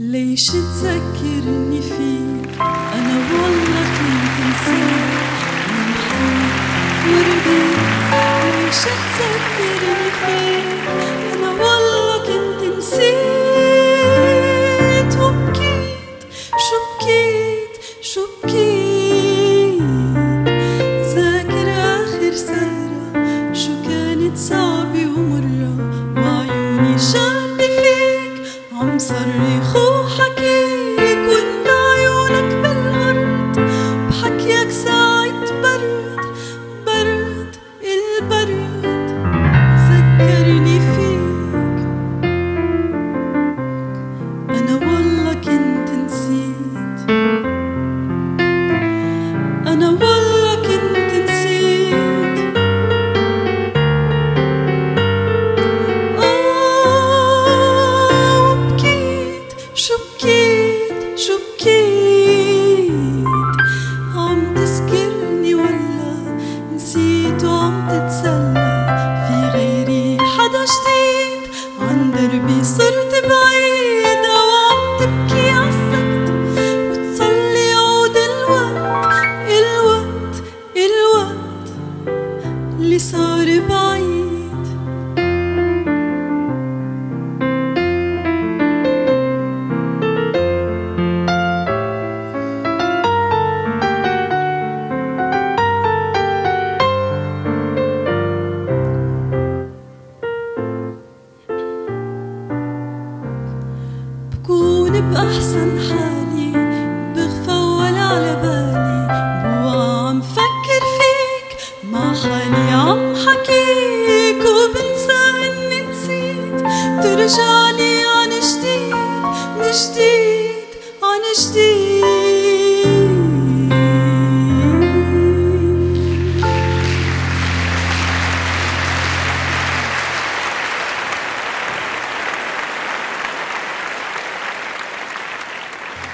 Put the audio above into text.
ليش تذكرني فيك أنا والله كنت نسيت. وردي ليش تذكرني فيك أنا والله كنت نسيت. صرخ وحكيك وانت عيونك بالأرض بحكيك شو بكيت عم ولا نسيت وعم تتسلى؟ في غيري حدا جديد؟ عن دربي صرت بعيد أو عم تبكي عالسكت وتصلي الوقت الوقت الوقت. اللي صار بعيد بكون بأحسن حالي